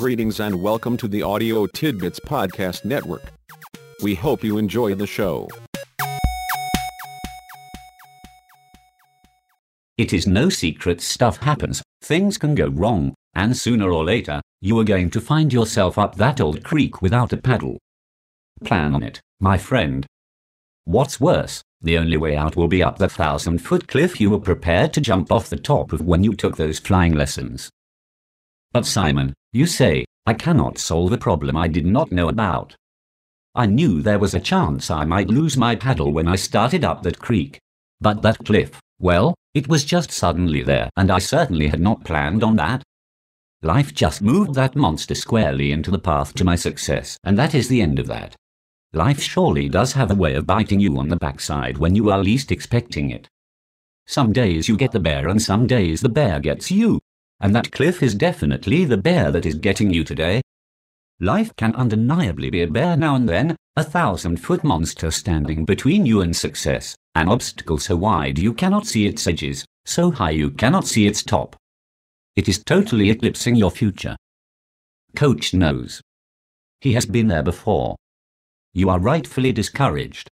Greetings and welcome to the Audio Tidbits Podcast Network. We hope you enjoy the show. It is no secret stuff happens, things can go wrong, and sooner or later, you are going to find yourself up that old creek without a paddle. Plan on it, my friend. What's worse, the only way out will be up the thousand foot cliff you were prepared to jump off the top of when you took those flying lessons. But Simon, you say, I cannot solve a problem I did not know about. I knew there was a chance I might lose my paddle when I started up that creek. But that cliff, well, it was just suddenly there, and I certainly had not planned on that. Life just moved that monster squarely into the path to my success, and that is the end of that. Life surely does have a way of biting you on the backside when you are least expecting it. Some days you get the bear, and some days the bear gets you. And that cliff is definitely the bear that is getting you today. Life can undeniably be a bear now and then, a thousand foot monster standing between you and success, an obstacle so wide you cannot see its edges, so high you cannot see its top. It is totally eclipsing your future. Coach knows. He has been there before. You are rightfully discouraged.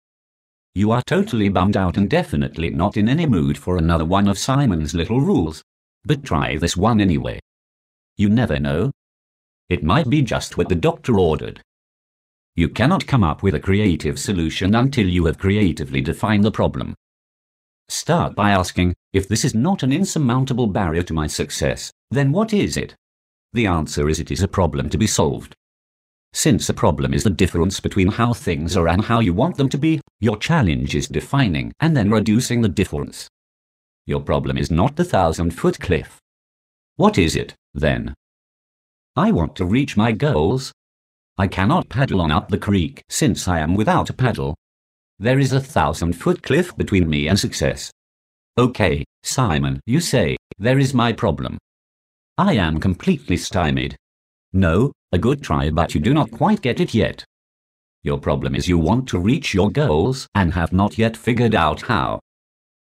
You are totally bummed out and definitely not in any mood for another one of Simon's little rules. But try this one anyway. You never know. It might be just what the doctor ordered. You cannot come up with a creative solution until you have creatively defined the problem. Start by asking, if this is not an insurmountable barrier to my success, then what is it? The answer is it is a problem to be solved. Since a problem is the difference between how things are and how you want them to be, your challenge is defining and then reducing the difference. Your problem is not the thousand foot cliff. What is it, then? I want to reach my goals. I cannot paddle on up the creek since I am without a paddle. There is a thousand foot cliff between me and success. Okay, Simon, you say, there is my problem. I am completely stymied. No, a good try, but you do not quite get it yet. Your problem is you want to reach your goals and have not yet figured out how.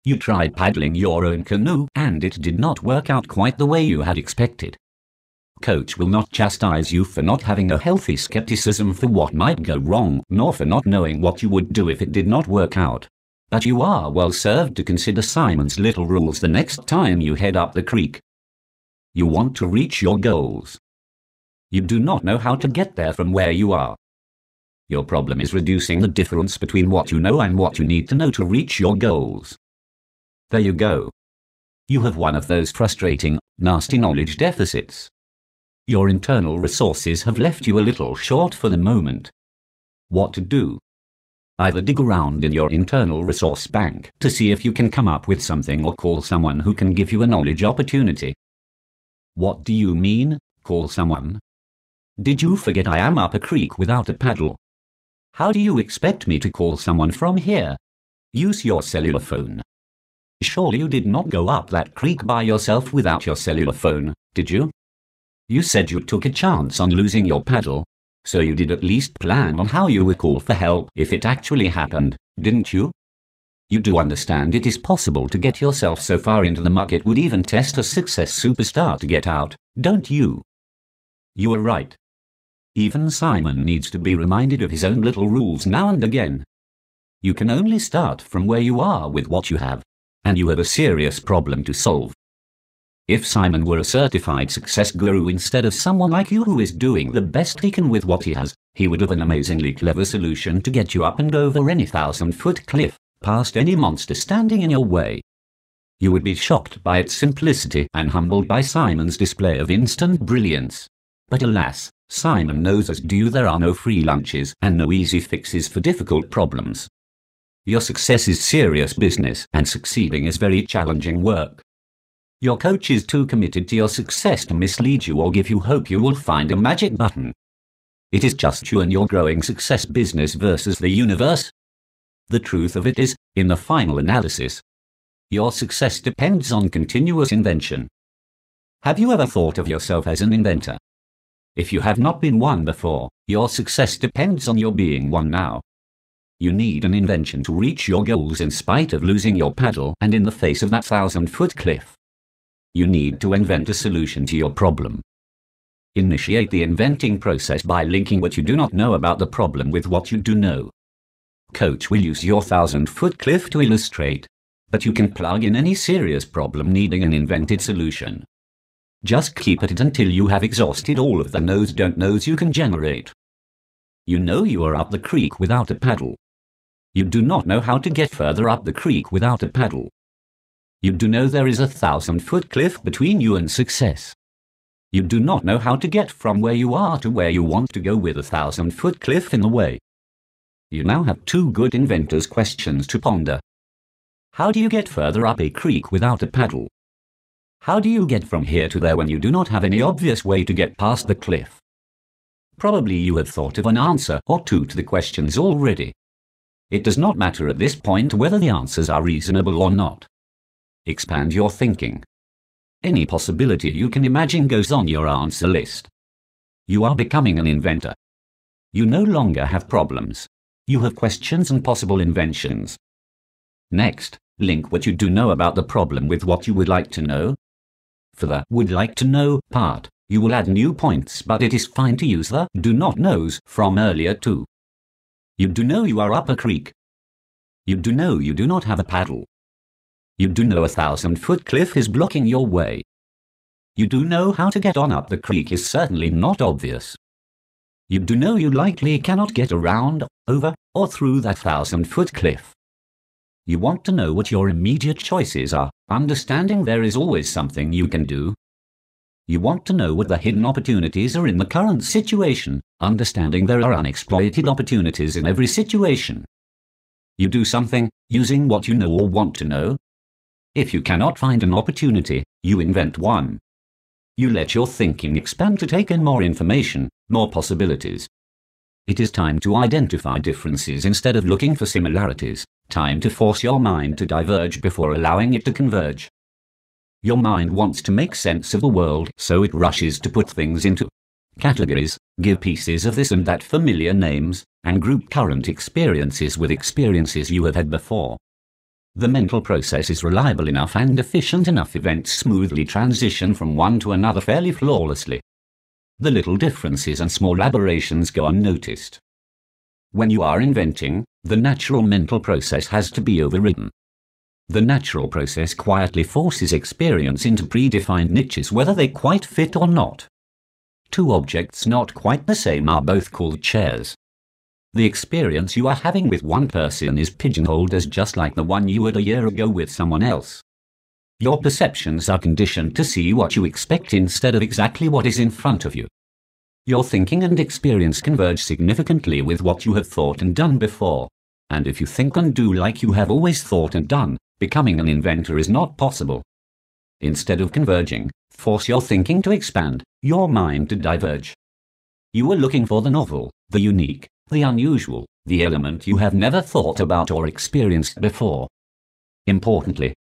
You tried paddling your own canoe and it did not work out quite the way you had expected. Coach will not chastise you for not having a healthy skepticism for what might go wrong, nor for not knowing what you would do if it did not work out. But you are well served to consider Simon's little rules the next time you head up the creek. You want to reach your goals. You do not know how to get there from where you are. Your problem is reducing the difference between what you know and what you need to know to reach your goals. There you go. You have one of those frustrating, nasty knowledge deficits. Your internal resources have left you a little short for the moment. What to do? Either dig around in your internal resource bank to see if you can come up with something or call someone who can give you a knowledge opportunity. What do you mean, call someone? Did you forget I am up a creek without a paddle? How do you expect me to call someone from here? Use your cellular phone. Surely you did not go up that creek by yourself without your cellular phone, did you? You said you took a chance on losing your paddle, so you did at least plan on how you would call for help if it actually happened, didn't you? You do understand it is possible to get yourself so far into the muck it would even test a success superstar to get out, don't you? You are right. Even Simon needs to be reminded of his own little rules now and again. You can only start from where you are with what you have, and you have a serious problem to solve. If Simon were a certified success guru instead of someone like you who is doing the best he can with what he has, he would have an amazingly clever solution to get you up and over any thousand foot cliff, past any monster standing in your way. You would be shocked by its simplicity and humbled by Simon's display of instant brilliance. But alas, Simon knows as do you there are no free lunches and no easy fixes for difficult problems. Your success is serious business and succeeding is very challenging work. Your coach is too committed to your success to mislead you or give you hope you will find a magic button. It is just you and your growing success business versus the universe. The truth of it is, in the final analysis, your success depends on continuous invention. Have you ever thought of yourself as an inventor? If you have not been one before, your success depends on your being one now. You need an invention to reach your goals in spite of losing your paddle and in the face of that thousand foot cliff. You need to invent a solution to your problem. Initiate the inventing process by linking what you do not know about the problem with what you do know. Coach will use your thousand foot cliff to illustrate, but you can plug in any serious problem needing an invented solution. Just keep at it until you have exhausted all of the knows don't knows you can generate. You know you are up the creek without a paddle. You do not know how to get further up the creek without a paddle. You do know there is a thousand foot cliff between you and success. You do not know how to get from where you are to where you want to go with a thousand foot cliff in the way. You now have two good inventors' questions to ponder. How do you get further up a creek without a paddle? How do you get from here to there when you do not have any obvious way to get past the cliff? Probably you have thought of an answer or two to the questions already. It does not matter at this point whether the answers are reasonable or not. Expand your thinking. Any possibility you can imagine goes on your answer list. You are becoming an inventor. You no longer have problems. You have questions and possible inventions. Next, link what you do know about the problem with what you would like to know. For the would like to know part, you will add new points, but it is fine to use the do not knows from earlier too. You do know you are up a creek. You do know you do not have a paddle. You do know a thousand foot cliff is blocking your way. You do know how to get on up the creek is certainly not obvious. You do know you likely cannot get around, over, or through that thousand foot cliff. You want to know what your immediate choices are, understanding there is always something you can do. You want to know what the hidden opportunities are in the current situation, understanding there are unexploited opportunities in every situation. You do something, using what you know or want to know, if you cannot find an opportunity, you invent one. You let your thinking expand to take in more information, more possibilities. It is time to identify differences instead of looking for similarities, time to force your mind to diverge before allowing it to converge. Your mind wants to make sense of the world, so it rushes to put things into categories, give pieces of this and that familiar names, and group current experiences with experiences you have had before. The mental process is reliable enough and efficient enough events smoothly transition from one to another fairly flawlessly. The little differences and small aberrations go unnoticed. When you are inventing, the natural mental process has to be overridden. The natural process quietly forces experience into predefined niches whether they quite fit or not. Two objects not quite the same are both called chairs. The experience you are having with one person is pigeonholed as just like the one you had a year ago with someone else. Your perceptions are conditioned to see what you expect instead of exactly what is in front of you. Your thinking and experience converge significantly with what you have thought and done before. And if you think and do like you have always thought and done, becoming an inventor is not possible. Instead of converging, force your thinking to expand, your mind to diverge. You are looking for the novel, the unique, the unusual, the element you have never thought about or experienced before. Importantly,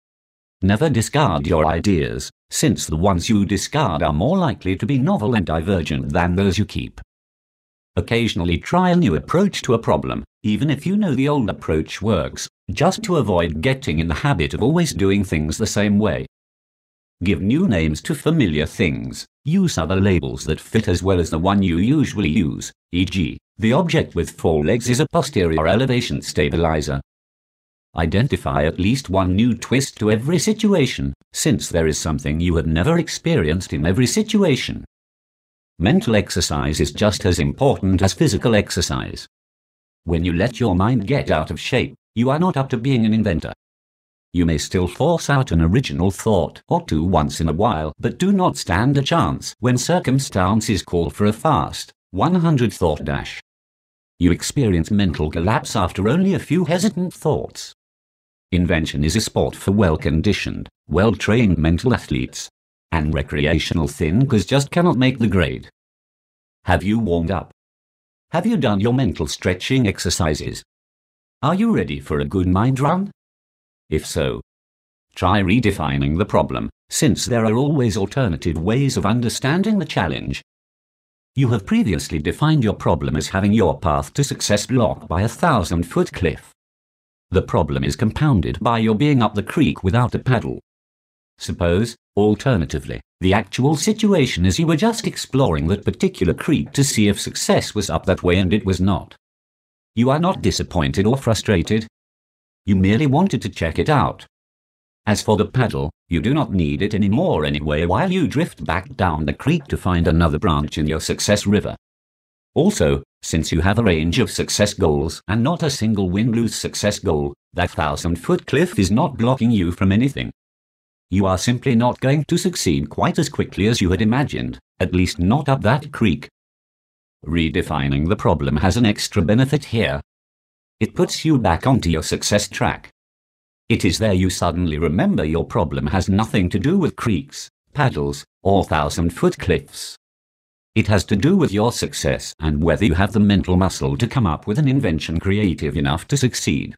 never discard your ideas, since the ones you discard are more likely to be novel and divergent than those you keep. Occasionally try a new approach to a problem, even if you know the old approach works, just to avoid getting in the habit of always doing things the same way. Give new names to familiar things. Use other labels that fit as well as the one you usually use, e.g., the object with four legs is a posterior elevation stabilizer. Identify at least one new twist to every situation, since there is something you have never experienced in every situation. Mental exercise is just as important as physical exercise. When you let your mind get out of shape, you are not up to being an inventor. You may still force out an original thought or two once in a while, but do not stand a chance when circumstances call for a fast, 100 thought dash. You experience mental collapse after only a few hesitant thoughts. Invention is a sport for well-conditioned, well-trained mental athletes. And recreational thinkers just cannot make the grade. Have you warmed up? Have you done your mental stretching exercises? Are you ready for a good mind run? If so, try redefining the problem, since there are always alternative ways of understanding the challenge. You have previously defined your problem as having your path to success blocked by a thousand foot cliff. The problem is compounded by your being up the creek without a paddle. Suppose, alternatively, the actual situation is you were just exploring that particular creek to see if success was up that way and it was not. You are not disappointed or frustrated. You merely wanted to check it out. As for the paddle, you do not need it anymore anyway while you drift back down the creek to find another branch in your success river. Also, since you have a range of success goals and not a single win-lose success goal, that thousand-foot cliff is not blocking you from anything. You are simply not going to succeed quite as quickly as you had imagined, at least not up that creek. Redefining the problem has an extra benefit here. It puts you back onto your success track. It is there you suddenly remember your problem has nothing to do with creeks, paddles, or thousand-foot cliffs. It has to do with your success and whether you have the mental muscle to come up with an invention creative enough to succeed.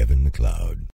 Kevin MacLeod.